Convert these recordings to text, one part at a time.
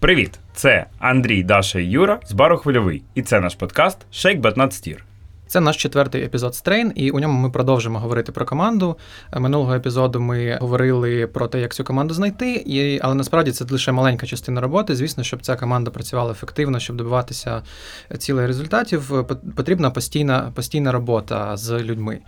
Привіт! Це Андрій, Даша і Юра з бару Хвильовий. І це наш подкаст Shake But Not Stir. Це наш четвертий епізод Strain, і у ньому ми продовжимо говорити про команду. Минулого епізоду ми говорили про те, як цю команду знайти, і, але насправді це лише маленька частина роботи. Звісно, щоб ця команда працювала ефективно, щоб добиватися цілих результатів, потрібна постійна постійна робота з людьми.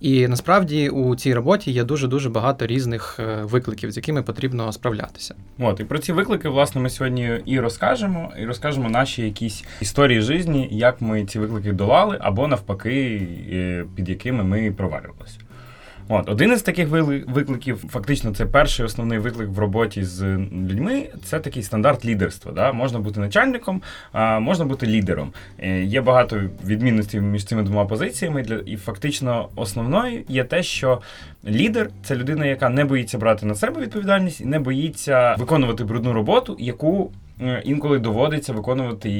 І насправді у цій роботі є дуже дуже багато різних е, викликів, з якими потрібно справлятися. От і про ці виклики, власне, ми сьогодні і розкажемо, і розкажемо наші якісь історії житті, як ми ці виклики долали, або навпаки навпаки, під якими ми провалювалися. От, Один із таких викликів, фактично, це перший основний виклик в роботі з людьми. Це такий стандарт лідерства. Да? Можна бути начальником, а можна бути лідером. Е, є багато відмінностей між цими двома позиціями. І фактично основною є те, що лідер це людина, яка не боїться брати на себе відповідальність і не боїться виконувати брудну роботу, яку інколи доводиться виконувати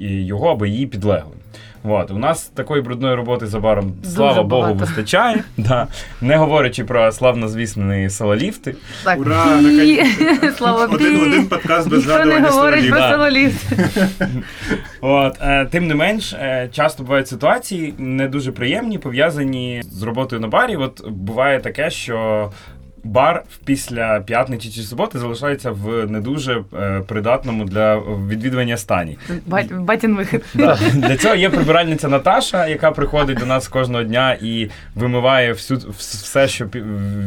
його або її підлеглим. От. У нас такої брудної роботи за баром, слава Богу, вистачає. Да. Не говорячи про славнозвісні салоліфти. Так. Ура! Слава Один один подкаст без Ніхто не говорить про салоліфт. От, е, Тим не менш, е, часто бувають ситуації не дуже приємні, пов'язані з роботою на барі. От буває таке, що бар після п'ятниці чи суботи залишається в не дуже е, придатному для відвідування стані. Батін вихід. Да. Для цього є прибиральниця Наташа, яка приходить до нас кожного дня і вимиває всю все, що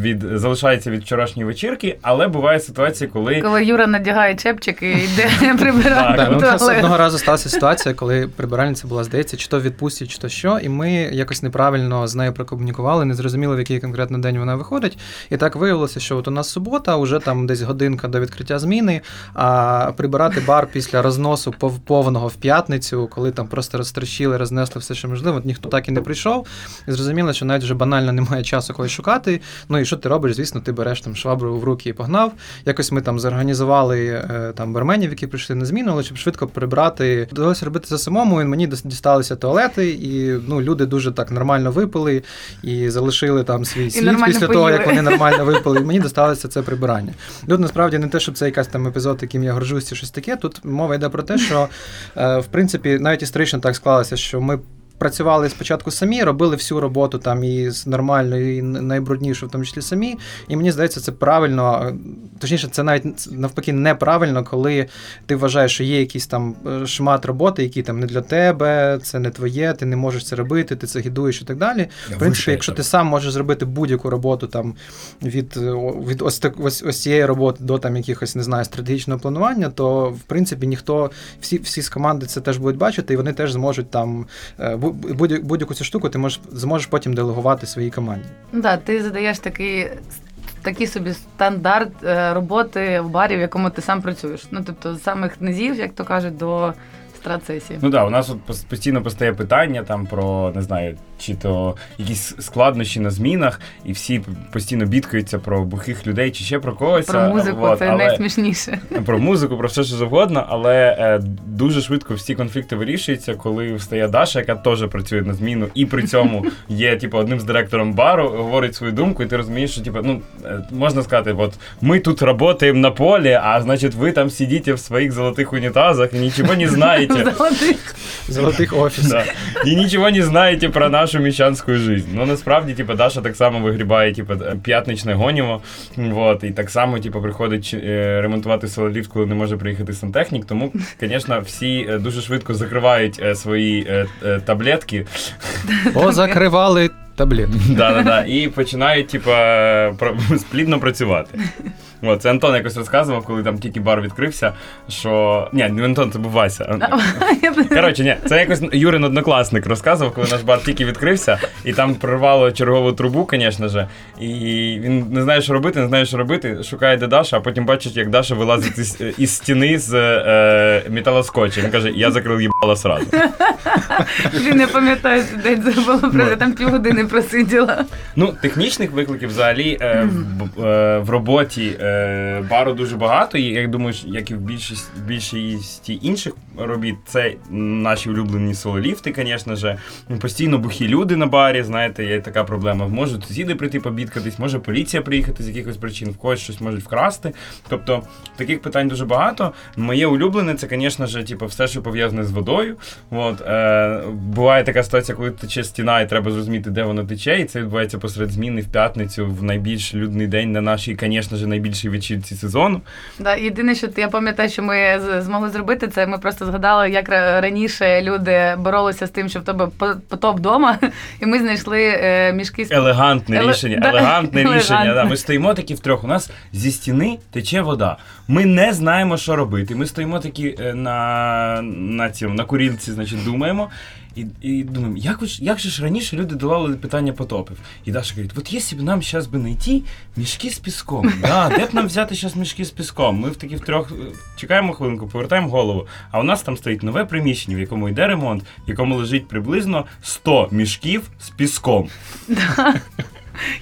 від залишається від вчорашньої вечірки. Але буває ситуація, коли коли Юра надягає чепчик і йде прибирати. Ну, одного разу сталася ситуація, коли прибиральниця була здається, чи то відпустять, чи то що, і ми якось неправильно з нею прокомунікували, не зрозуміли, в який конкретно день вона виходить. І так виявилося, що от у нас субота, вже там десь годинка до відкриття зміни, а прибирати бар після розносу повного в п'ятницю, коли там просто розтрощили, рознесли все, що можливо, ніхто так і не прийшов. І зрозуміло, що навіть вже банально немає часу когось шукати. Ну і що ти робиш? Звісно, ти береш там швабру в руки і погнав. Якось ми там зорганізували е, там барменів, які прийшли на зміну, але щоб швидко прибрати. Довелося робити це самому. І мені дісталися туалети, і ну, люди дуже так нормально випили і залишили там свій світ після того, як вони нормально випили мені досталося це прибирання. Тут насправді не те, щоб це якась там епізод, яким я горжусь, чи щось таке. Тут мова йде про те, що е, в принципі навіть історично так склалося, що ми працювали спочатку самі, робили всю роботу там і нормально, і найбруднішу, в тому числі самі. І мені здається, це правильно. Точніше, це навіть навпаки неправильно, коли ти вважаєш, що є якийсь там е, шмат роботи, який там не для тебе, це не твоє, ти не можеш це робити, ти це гідуєш і так далі. Я в принципі, якщо ти сам можеш зробити будь-яку роботу там від від ось так ось, ось цієї роботи до там якихось не знаю стратегічного планування, то в принципі ніхто всі всі з команди це теж будуть бачити, і вони теж зможуть там будь-яку цю штуку ти можеш зможеш потім делегувати своїй команді. Ну да, ти задаєш такий такий собі стандарт е, роботи в барі, в якому ти сам працюєш. Ну тобто з самих низів, як то кажуть, до страцесії. Ну так, у нас от постійно постає питання там про не знаю, чи то якісь складнощі на змінах, і всі постійно бідкаються про бухих людей, чи ще про когось. Про музику от, це але... найсмішніше. Про музику, про все що завгодно, але е, дуже швидко всі конфлікти вирішуються, коли встає Даша, яка теж працює на зміну, і при цьому є типу, одним з директором бару, говорить свою думку, і ти розумієш, що типу, ну е, можна сказати, от ми тут працюємо на полі, а значить, ви там сидите в своїх золотих унітазах і нічого не знаєте. Золотих Золотих офісах. І нічого не знаєте про нашу міщанську жизнь. Ну насправді, типу, Даша так само вигрібає, типу, п'ятничне гоніво. Вот, і так само, типу, приходить е, ремонтувати сололіфт, коли не може приїхати сантехнік. Тому, звісно, всі е, дуже швидко закривають е, свої таблетки. Позакривали таблетки. Да, да, да. І починають, типа, плідно працювати. О, це Антон якось розказував, коли там тільки бар відкрився. Що. Ні, не Антон, це був Вася. Коротше, ні, це якось Юрин однокласник розказував, коли наш бар тільки відкрився, і там прорвало чергову трубу, звісно ж. І він не знає, що робити, не знає, що робити, шукає де Даша, а потім бачить, як Даша вилазить із, із стіни з е, металоскотча. Він каже, я закрив їбало сразу. Він не пам'ятає, день забула, правда, там півгодини просиділа. Ну, технічних викликів взагалі е, в, е, в роботі. Е, бару дуже багато, і я думаю, як і в більшість, більшості інших робіт, це наші улюблені сололіфти, звісно ж. Постійно бухі люди на барі, знаєте, є така проблема. Можуть сусіди прийти побідкатись, може поліція приїхати з якихось причин, в когось щось можуть вкрасти. Тобто таких питань дуже багато. Моє улюблене це, звісно ж, типу, все, що пов'язане з водою. От, е, буває така ситуація, коли тече стіна, і треба зрозуміти, де вона тече, і це відбувається посеред зміни в п'ятницю, в найбільш людний день на нашій, звісно ж, найбільшій вечірці сезону. Да, єдине, що я пам'ятаю, що ми змогли зробити, це ми просто згадали, як раніше люди боролися з тим, що в тебе потоп вдома, і ми знайшли е, мішки з Елегантне Еле- рішення, да, елегантне рішення. Да. Ми стоїмо такі втрьох. У нас зі стіни тече вода. Ми не знаємо, що робити. Ми стоїмо такі е, на, на, цьому, на курілці, значить, думаємо. І, і думаємо, як, ж- як же ж раніше люди долали питання потопів? І Даша говорить, от якщо б нам зараз би знайти мішки з піском, да, де б нам взяти зараз мішки з піском? Ми в такі втрьох е, чекаємо хвилинку, повертаємо голову, а у нас там стоїть нове приміщення, в якому йде ремонт, в якому лежить приблизно 100 мішків з піском.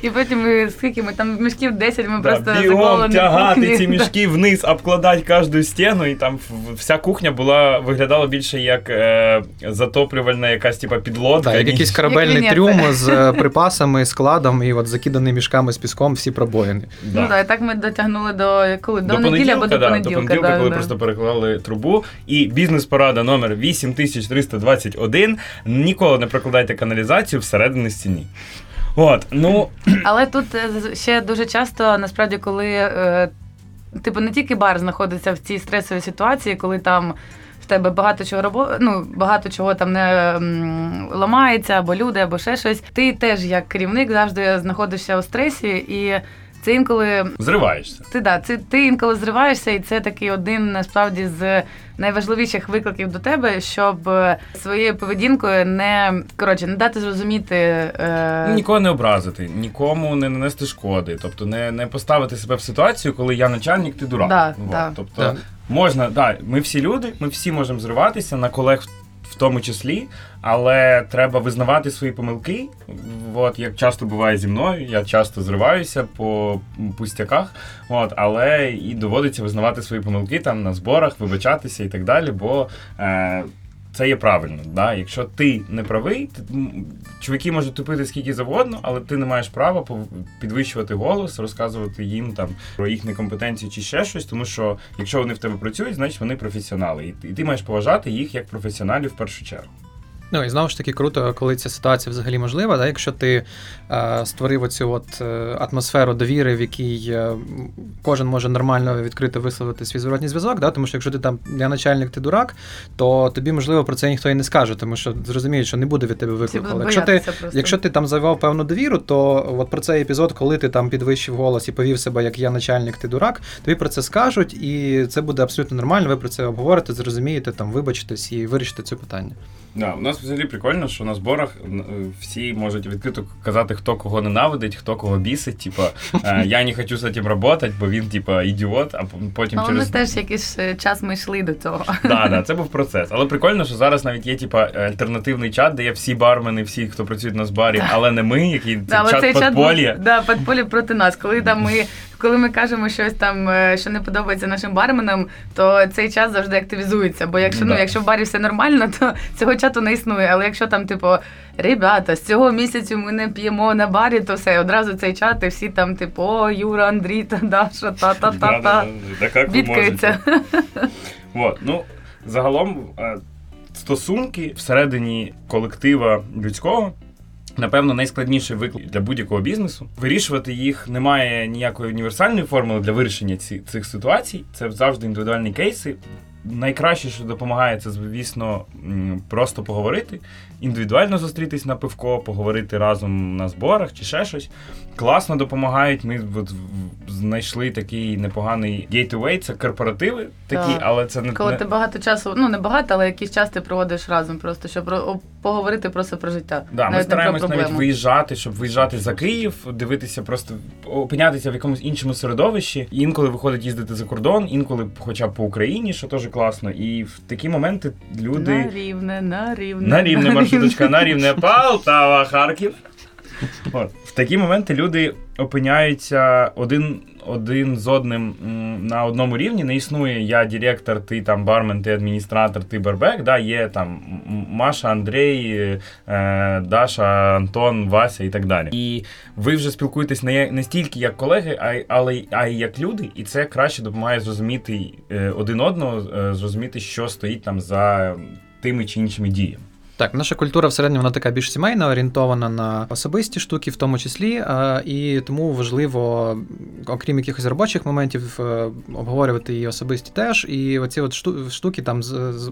І потім ми скільки ми там мішків 10, ми Да, просто бігом тягати кухні. ці мішки вниз, обкладати кожну стіну, і там вся кухня була виглядала більше як е, затоплювальна якась типа підлодка. Так, як якийсь корабельний Як трюм з е, припасами, складом і от закиданий мішками з піском всі пробоїни. Ну так, і так ми дотягнули до коли до, До неділі або до да, понеділка. до понеділка, да, коли да. просто переклали трубу. І бізнес-порада номер 8321. Ніколи не прокладайте каналізацію всередині стіні. От, ну Але тут е, ще дуже часто, насправді, коли е, типу не тільки бар знаходиться в цій стресовій ситуації, коли там. В тебе багато чого робо... ну, багато чого там не ламається, або люди, або ще щось. Ти теж як керівник завжди знаходишся у стресі, і це інколи зриваєшся. ти да, це ти інколи зриваєшся, і це такий один насправді з найважливіших викликів до тебе, щоб е, своєю поведінкою не коротше не дати зрозуміти. Е... Нікого не образити, нікому не нанести шкоди, тобто не, не поставити себе в ситуацію, коли я начальник, ти дурак. Да, Вот. да. Тобто Так. можна, да, ми всі люди, ми всі можемо зриватися на колег в тому числі, але треба визнавати свої помилки. От як часто буває зі мною, я часто зриваюся по пустяках, от, але і доводиться визнавати свої помилки там на зборах, вибачатися і так далі, бо. Е, це є правильно. Да? Якщо ти не правий, ти, чуваки можуть тупити скільки завгодно, але ти не маєш права підвищувати голос, розказувати їм там про їх некомпетенцію чи ще щось, тому що якщо вони в тебе працюють, значить вони професіонали. І ти маєш поважати їх як професіоналів в першу чергу. Ну і знову ж таки круто, коли ця ситуація взагалі можлива. Да? Якщо ти е, створив оцю от е, атмосферу довіри, в якій е, кожен може нормально відкрито висловити свій зворотній зв'язок, да? тому що якщо ти там я начальник, ти дурак, то тобі можливо про це ніхто і не скаже, тому що зрозуміють, що не буде від тебе виклику. Якщо ти, просто. якщо ти там завивав певну довіру, то от про цей епізод, коли ти там підвищив голос і повів себе як я начальник, ти дурак, тобі про це скажуть, і це буде абсолютно нормально. Ви про це обговорите, зрозумієте, там вибачитесь і вирішите це питання. Да, у нас взагалі прикольно, що на зборах е, всі можуть відкрито казати, хто кого ненавидить, хто кого бісить. Типа, е, я не хочу з цим працювати, бо він, типа, ідіот, а потім Але через ми теж якийсь е, час ми йшли до цього. Да, да, це був процес. Але прикольно, що зараз навіть є типа альтернативний чат, де є всі бармени, всі, хто працюють на збарі, але не ми, який Да, чат цей чат да, подполья проти нас. Коли там ми, коли ми кажемо щось там, е, що не подобається нашим барменам, то цей чат завжди активізується. Бо якщо ну, якщо в барі все нормально, то цього чату не існує. Але якщо там, типу, ребята, з цього місяцю ми не п'ємо на барі, то все, одразу цей чат, і всі там, типу, о, Юра, Андрій, та Даша, да, да, як ви Бідкаються. Вот, ну, загалом е, стосунки всередині колектива людського. Напевно, найскладніший виклик для будь-якого бізнесу. Вирішувати їх немає ніякої універсальної формули для вирішення ці, цих ситуацій. Це завжди індивідуальні кейси. Найкраще, що допомагає, це, звісно, просто поговорити, індивідуально зустрітись на пивко, поговорити разом на зборах чи ще щось. Класно допомагають. Ми от знайшли такий непоганий gateway, це корпоративи такі, Так. але це не, Коли ти багато часу, ну не багато, але якийсь час ти проводиш разом, просто щоб поговорити просто про життя. Да, ми навіть про стараємось навіть виїжджати, щоб виїжджати за Київ, дивитися, просто опинятися в якомусь іншому середовищі. Інколи виходить їздити за кордон, інколи хоча б по Україні, що теж класно. І в такі моменти люди На рівне, на рівне. на рівне маршруточка, на рівне Полтава, Харків. В такі моменти люди опиняються один, один з одним на одному рівні. Не існує я директор, ти там бармен, ти адміністратор, ти барбек. Да? Є там Маша, Андрій, е, Даша, Антон, Вася і так далі. І ви вже спілкуєтесь не, не стільки як колеги, а, але а й як люди, і це краще допомагає зрозуміти е, один одного, е, зрозуміти, що стоїть там за тими чи іншими діями. Так, наша культура всередині вона така більш сімейна, орієнтована на особисті штуки, в тому числі, е, і тому важливо, окрім якихось робочих моментів, е, обговорювати і особисті теж. І оці от шту- штуки, там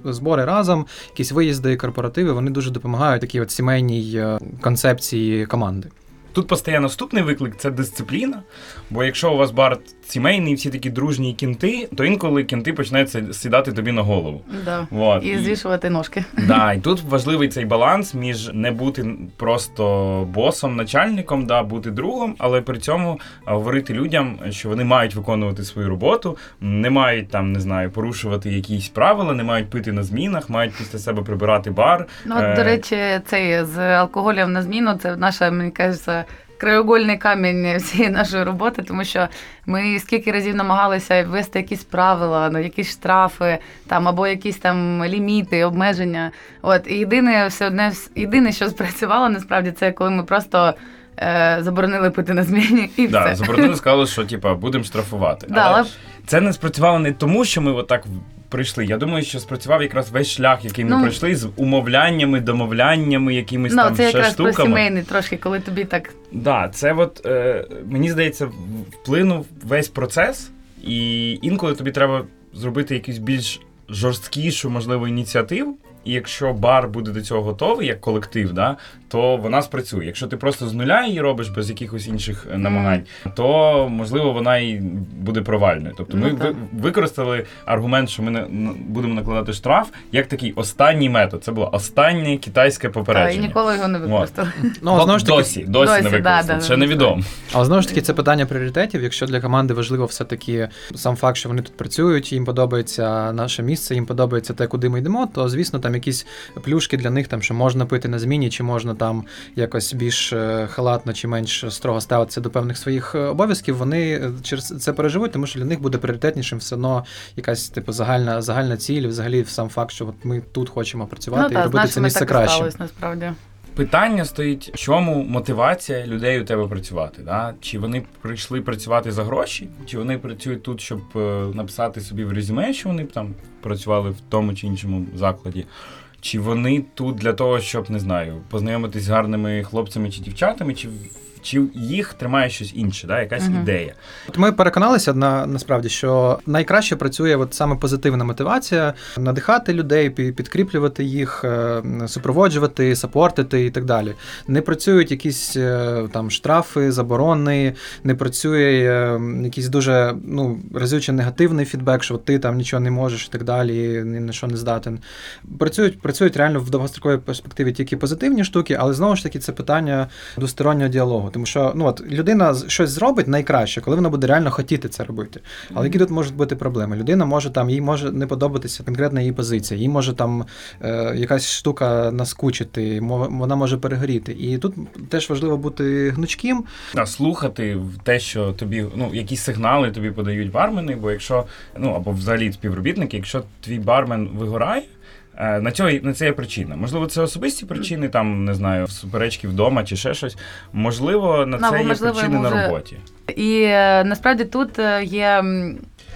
збори разом, якісь виїзди, корпоративи, вони дуже допомагають такій от сімейній е, концепції команди. Тут постає наступний виклик це дисципліна. Бо якщо у вас бар сімейний, всі такі дружні кінти, то інколи кінти починають сідати тобі на голову. Да. Вот. І звішувати ножки. Да, і тут важливий цей баланс між не бути просто босом, начальником, да, бути другом, але при цьому говорити людям, що вони мають виконувати свою роботу, не мають там, не знаю, порушувати якісь правила, не мають пити на змінах, мають після себе прибирати бар. Ну, от, Е, до речі, цей з алкоголем на зміну це наша, мені кажеться, краєугольний камінь всієї нашої роботи, тому що ми скільки разів намагалися ввести якісь правила, ну, якісь штрафи, там або якісь там ліміти, обмеження. От і єдине, все одне єдине, що спрацювало, насправді, це коли ми просто. е, Заборонили пити на зміні і Да, все. заборонили, сказали, що типа будемо штрафувати. Да, але але це не спрацювало не тому, що ми отак прийшли. Я думаю, що спрацював якраз весь шлях, який ми Ну, пройшли з умовляннями, домовляннями, якимись ну, там це ще якраз про штуками. сімейний трошки, коли тобі так Да, це от е, мені здається, вплинув весь процес, і інколи тобі треба зробити якусь більш жорсткішу, можливо, ініціативу. І якщо бар буде до цього готовий, як колектив, да, то вона спрацює. Якщо ти просто з нуля її робиш без якихось інших е, намагань, то можливо вона і буде провальною. Тобто ми Ну, так. ви- використали аргумент, що ми не будемо накладати штраф, як такий останній метод. Це було останнє китайське та, і попередження. ніколи його не використали. Ну, а знову ж таки, досі, досі, Досі, не використали. да, Ще да. невідомо. Але знову ж таки, це питання пріоритетів. Якщо для команди важливо все-таки сам факт, що вони тут працюють, їм подобається наше місце, їм подобається те, куди ми йдемо, то звісно, там якісь плюшки для них, там що можна пити на зміні, чи можна там якось більш е, халатно чи менш строго ставитися до певних своїх е, обов'язків. Вони е, через це переживуть, тому що для них буде пріоритетнішим все одно якась типу загальна загальна ціль, взагалі сам факт, що от ми тут хочемо працювати ну і так, з робити це місце краще. сталося насправді. Питання стоїть, в чому мотивація людей у тебе працювати? Да? Чи вони прийшли працювати за гроші, чи вони працюють тут, щоб е, написати собі в резюме, що вони там працювали в тому чи іншому закладі? Чи вони тут для того, щоб не знаю, познайомитись з гарними хлопцями чи дівчатами, чи, чи їх тримає щось інше, да? якась Мгм. ідея? От ми переконалися на насправді, що найкраще працює от саме позитивна мотивація надихати людей, підкріплювати їх, е, супроводжувати, сапортити і так далі. Не працюють якісь е, там штрафи, заборони, не працює е, якийсь дуже ну разюче негативний фідбек, що ти там нічого не можеш і так далі, ні на що не здатен. Працюють, працюють реально в довгостроковій перспективі тільки позитивні штуки, але знову ж таки це питання двостороннього діалогу. Тому що ну от людина щось зробить найкраще, коли вона буде реально хотіти це робити. Але які тут можуть бути проблеми? Людина може там, їй може не подобатися конкретна її позиція, їй може там е, якась штука наскучити, вона може перегоріти. І тут теж важливо бути гнучким. Да, слухати те, що тобі, ну, якісь сигнали тобі подають бармени, бо якщо, ну або взагалі співробітники, якщо твій бармен вигорає. Е, На цього на це є причина. Можливо, це особисті причини, там не знаю, суперечки вдома чи ще щось. Можливо, на Ну, це є можливо, причини на роботі. І е, насправді тут е, є.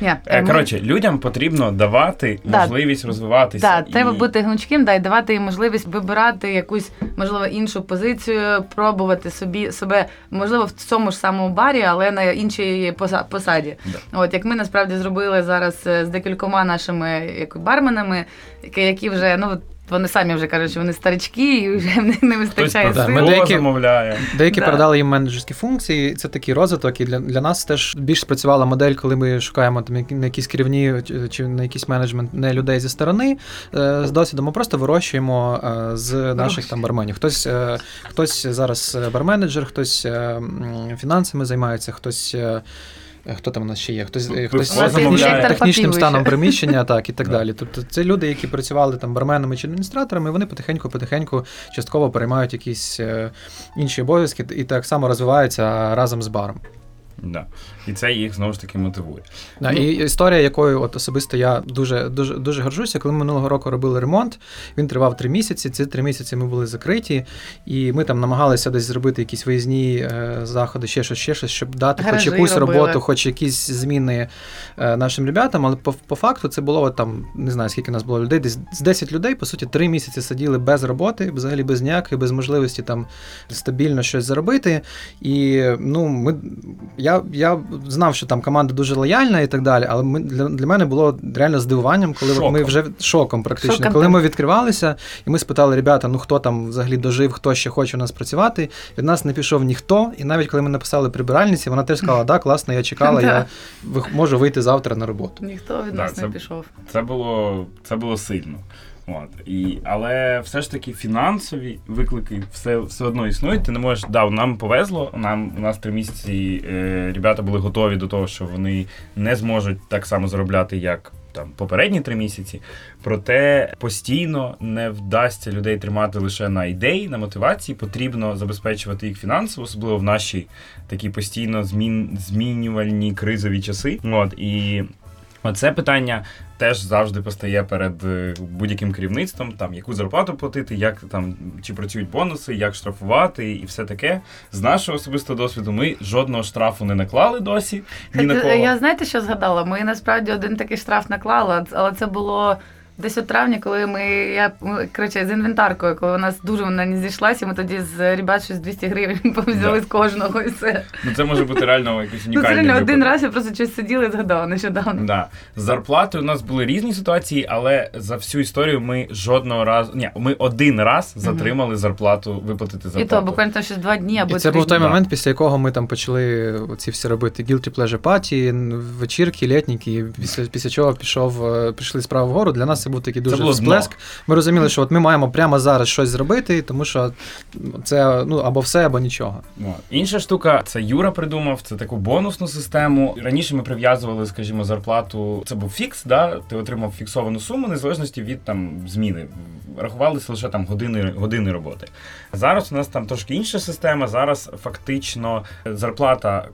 Ні, Е, ми- Коротше, людям потрібно давати Да. можливість розвиватися. Так, треба і- бути гнучким, да, і давати їм можливість вибирати якусь, можливо, іншу позицію, пробувати собі себе, можливо, в цьому ж самому барі, але на іншій поса- посаді. Да. От як ми насправді зробили зараз е, з декількома нашими як, барменами, які, які вже ну. Вони самі вже кажуть, що вони старички і вже в них не вистачає Да, сил. ми деякі-. Деякі Да. передали їм менеджерські функції, і це такий розвиток. І для, для нас теж більш спрацювала модель, коли ми шукаємо там на якісь керівні чи- на якийсь менеджмент не людей зі сторони е, з досвідом. Ми просто вирощуємо е, з наших там барменів. Хтось, е, хтось зараз барменеджер, хтось фінансами займається, хтось. Е, е, хто там у нас ще є? Хтось, е, Ну, хтось з технічним, технічним станом приміщення, так, і так Да. далі. Тобто це люди, які працювали там барменами чи адміністраторами, вони потихеньку-потихеньку частково переймають якісь е, інші обов'язки і так само розвиваються разом з баром. Да. І це їх знову ж таки мотивує. Да, Ну. І історія, якою от особисто я дуже дуже дуже горжуся, коли ми минулого року робили ремонт, він тривав три місяці. Ці три місяці ми були закриті, і ми там намагалися десь зробити якісь виїзні е, заходи, ще щось, ще щось, щоб дати Гаражі хоч якусь робили. роботу, хоч якісь зміни е, нашим ребятам. Але по, по факту це було от там, не знаю скільки нас було людей, десь з 10 людей, по суті, три місяці сиділи без роботи, взагалі без ніякої, без можливості там стабільно щось заробити. І ну, ми, я, я знав, що там команда дуже лояльна і так далі, але ми, для, для мене було реально здивуванням, коли от ми вже шоком практично. Шок коли ми відкривалися, і ми спитали ребята, ну хто там взагалі дожив, хто ще хоче у нас працювати. Від нас не пішов ніхто. І навіть коли ми написали прибиральниці, вона теж сказала, да, класно, я чекала, я вих- можу вийти завтра на роботу. Ніхто від нас не пішов. Це було, це було сильно. От. І, але все ж таки фінансові виклики все, все одно існують. Ти не можеш. Да, нам повезло. Нам у нас три місяці е, ребята були готові до того, що вони не зможуть так само заробляти, як там попередні три місяці. Проте постійно не вдасться людей тримати лише на ідеї, на мотивації. Потрібно забезпечувати їх фінансово, особливо в наші такі постійно змін, змінювальні кризові часи. От і Оце питання теж завжди постає перед е, будь-яким керівництвом, там яку зарплату платити, як там чи працюють бонуси, як штрафувати і все таке. З нашого особистого досвіду ми жодного штрафу не наклали досі. Ні на кого. Я знаєте, що згадала? Ми насправді один такий штраф наклали, але це було. Десь у травні, коли ми я коротше, з інвентаркою, коли у нас дуже вона не зійшлася, ми тоді з ребят щось 200 гривень повзяли Да. з кожного і все. Ну це може бути реально якийсь Ну, це реально один раз я просто щось сиділа і згадала нещодавно. Да. З зарплати у нас були різні ситуації, але за всю історію ми жодного разу. Ні, ми один раз затримали зарплату, виплатити І то буквально там щось два дні або І це був той. Да. момент, після якого ми там почали ці всі робити guilty pleasure party, вечірки, літніки, і після, після чого пішов, е, пішли справи вгору. Для нас це був такий дуже було дно. Ми розуміли, що от ми маємо прямо зараз щось зробити, тому що це ну або все, або нічого. От. Інша штука, це Юра придумав, це таку бонусну систему. Раніше ми прив'язували, скажімо, зарплату. Це був фікс, да? ти отримав фіксовану суму, незалежності від там зміни. Рахувалися лише там години, години роботи. Зараз у нас там трошки інша система. Зараз фактично зарплата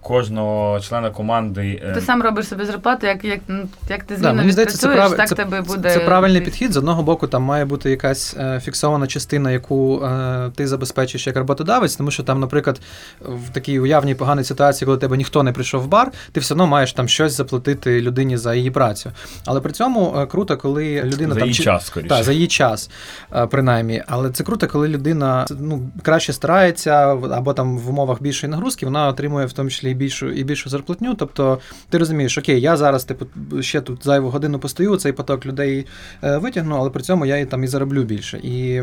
кожного члена команди. е, Ти сам робиш собі зарплату, як, як, ну, як ти Да, змінно мені здається, це, відпрацюєш, прав... так це, тебе буде. це правильний підхід. З одного боку, там має бути якась е, фіксована частина, яку е, ти забезпечиш як роботодавець, тому що там, наприклад, в такій уявній поганій ситуації, коли тебе ніхто не прийшов в бар, ти все одно маєш там щось заплатити людині за її працю. Але при цьому е, круто, коли людина за там її чи- час, скоріше. Так, за її час, е, принаймні. Але це круто, коли людина ну, краще старається, або там в умовах більшої нагрузки, вона отримує в тому числі і більшу, і більшу зарплатню. Тобто ти розумієш, окей, я зараз типу, ще тут зайву годину постою, цей поток людей е, витягну, але при цьому я і там і зароблю більше. І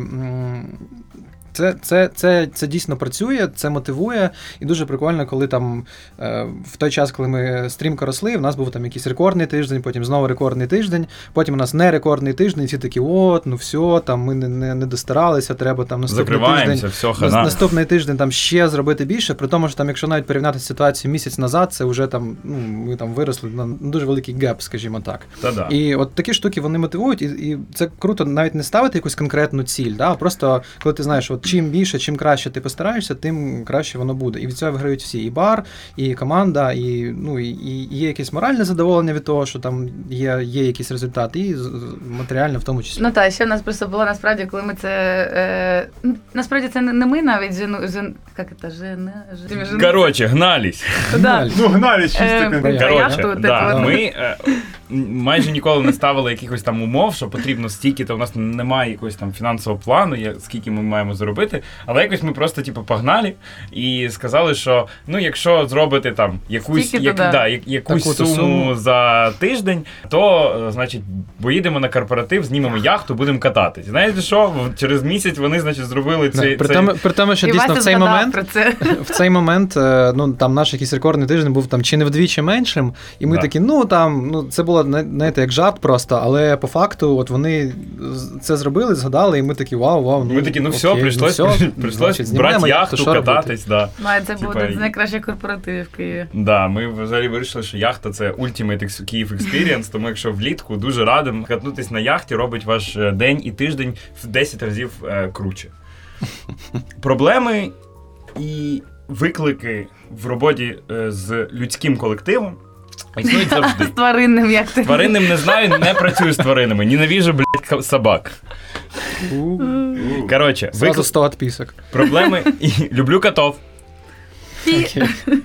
це, це, це, це дійсно працює, це мотивує, і дуже прикольно, коли там е, в той час, коли ми стрімко росли, в нас був там якийсь рекордний тиждень, потім знову рекордний тиждень, потім у нас не рекордний тиждень, і всі такі, от, ну все, там ми не, не, не достаралися, треба там наступний тиждень. все, хана. Наступний тиждень там ще зробити більше, при тому, що там, якщо навіть порівняти ситуацію місяць назад, це вже там, ну, ми там виросли на дуже великий геп, скажімо так. Та-да. І от такі штуки вони мотивують, і, і це круто навіть не ставити якусь конкретну ціль, да, а просто коли ти знаєш, от чим більше, чим краще ти постараєшся, тим краще воно буде. І від цього виграють всі. І бар, і команда, і, ну, і, і є якесь моральне задоволення від того, що там є, є якийсь результат, і з- в тому числі. Ну так, ще в нас просто було насправді, коли ми це. Е, ну, насправді це не, ми навіть жену. Жен, як це? Жена, жен, жен, Коротше, гнались. да. Ну, гнались Е, я Коротше, тут, да, ми е, майже ніколи не ставили якихось там умов, що потрібно стільки, то у нас немає якогось там фінансового плану, я- скільки ми маємо заробити. Але якось ми просто типу погнали і сказали, що ну, якщо зробити там якусь, як, да. да, я- якусь суму, суму. за тиждень, то значить поїдемо на корпоратив, знімемо яхту, будемо кататись. Знаєте що? Через місяць вони, значить, зробили Да, цей. при, цей... тому, при тому, що І дійсно в цей момент про це. в цей момент ну там наш якийсь рекордний тиждень був там чи не вдвічі меншим, і ми Да. такі, ну там ну це було було знаєте, як жарт просто, але по факту, от вони це зробили, згадали, і ми такі вау, вау. Ми такі, ну все, окей, прийшлось, ну, все, прийшлось значить, брати яхту, яхту, що робити? кататись. Да. Має це Типа, буде з найкращих корпоративів в Києві. Да, ми взагалі вирішили, що яхта це Ultimate Kyiv Experience, тому якщо влітку дуже радимо катнутись на яхті, робить ваш е, день і тиждень в 10 разів е, круче. Проблеми і виклики в роботі е, з людським колективом існують завжди. З тваринним, як ти. Тваринним не знаю, не працюю з тваринами. Ненавіжу, блядь, собак. Коротше, Зразу виклик, 100 відписок. проблеми і люблю котов. Окей.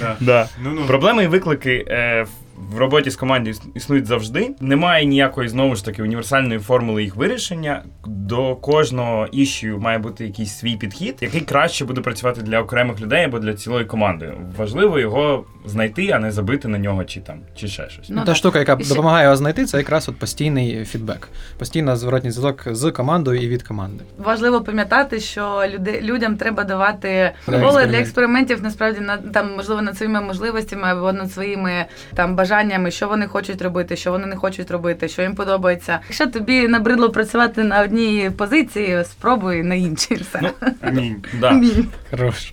Да. Да. Ну, ну. Проблеми і виклики е, в роботі з команді існують завжди. Немає ніякої знову ж таки універсальної формули їх вирішення. До кожного іщу має бути якийсь свій підхід, який краще буде працювати для окремих людей або для цілої команди. Важливо його знайти, а не забити на нього чи там, чи ще щось. Ну, Та так. штука, яка допомагає його знайти, це якраз от постійний фідбек. Постійно зворотній зв'язок з командою і від команди. Важливо пам'ятати, що люди, людям треба давати поле для експериментів. насправді над там, можливо, над своїми можливостями або над своїми там бажаннями, що вони хочуть робити, що вони не хочуть робити, що їм подобається. Якщо тобі набридло працювати на одній позиції, спробуй на іншій все. Ну, Амінь. Да. Амінь. Хорош.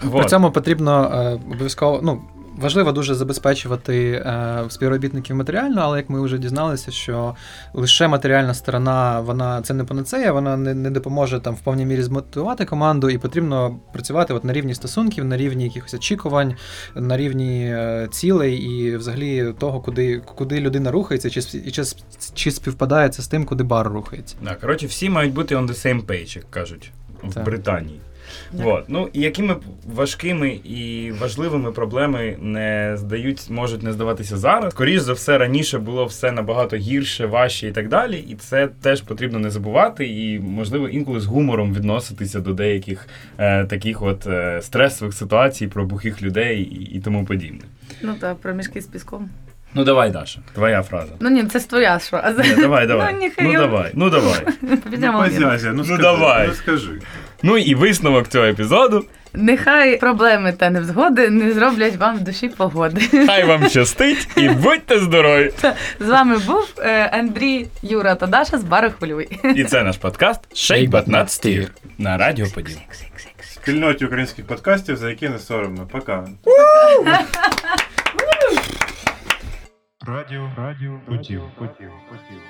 При Вот. цьому потрібно е, обов'язково. Ну, важливо дуже забезпечувати е, співробітників матеріально, але як ми вже дізналися, що лише матеріальна сторона, вона це не панацея, вона не, не допоможе там в повній мірі змотивувати команду, і потрібно працювати от на рівні стосунків, на рівні якихось очікувань, на рівні е, цілей і взагалі того, куди, куди людина рухається, чи, чи, чи співпадає це з тим, куди бар рухається. Да, коротше, всі мають бути on the same page, як кажуть в Так. Британії. Так. Вот. Ну, і якими б важкими і важливими проблеми не здають, можуть не здаватися зараз. Скоріше за все, раніше було все набагато гірше, важче і так далі. І це теж потрібно не забувати, і можливо інколи з гумором відноситися до деяких е, таких от е, стресових ситуацій про бухих людей і, і тому подібне. Ну так, про мішки з піском. Ну давай, Даша, твоя фраза. Ну ні, це ж твоя фраза. Ні, давай, давай. Ну, Ну, давай, ну давай. Підемо. Ну, ну, Ну, давай. Ну скажи. Ну і висновок цього епізоду. Нехай проблеми та невзгоди не зроблять вам в душі погоди. Хай вам щастить і будьте здорові! З вами був е, Андрій, Юра та Даша з бару Хвилюй. І це наш подкаст Shake But Not Steer на Радіо Поділ. Спільноті українських подкастів, за які не соромно. Пока. Радіо, радіо, поділ, поділ, поділ.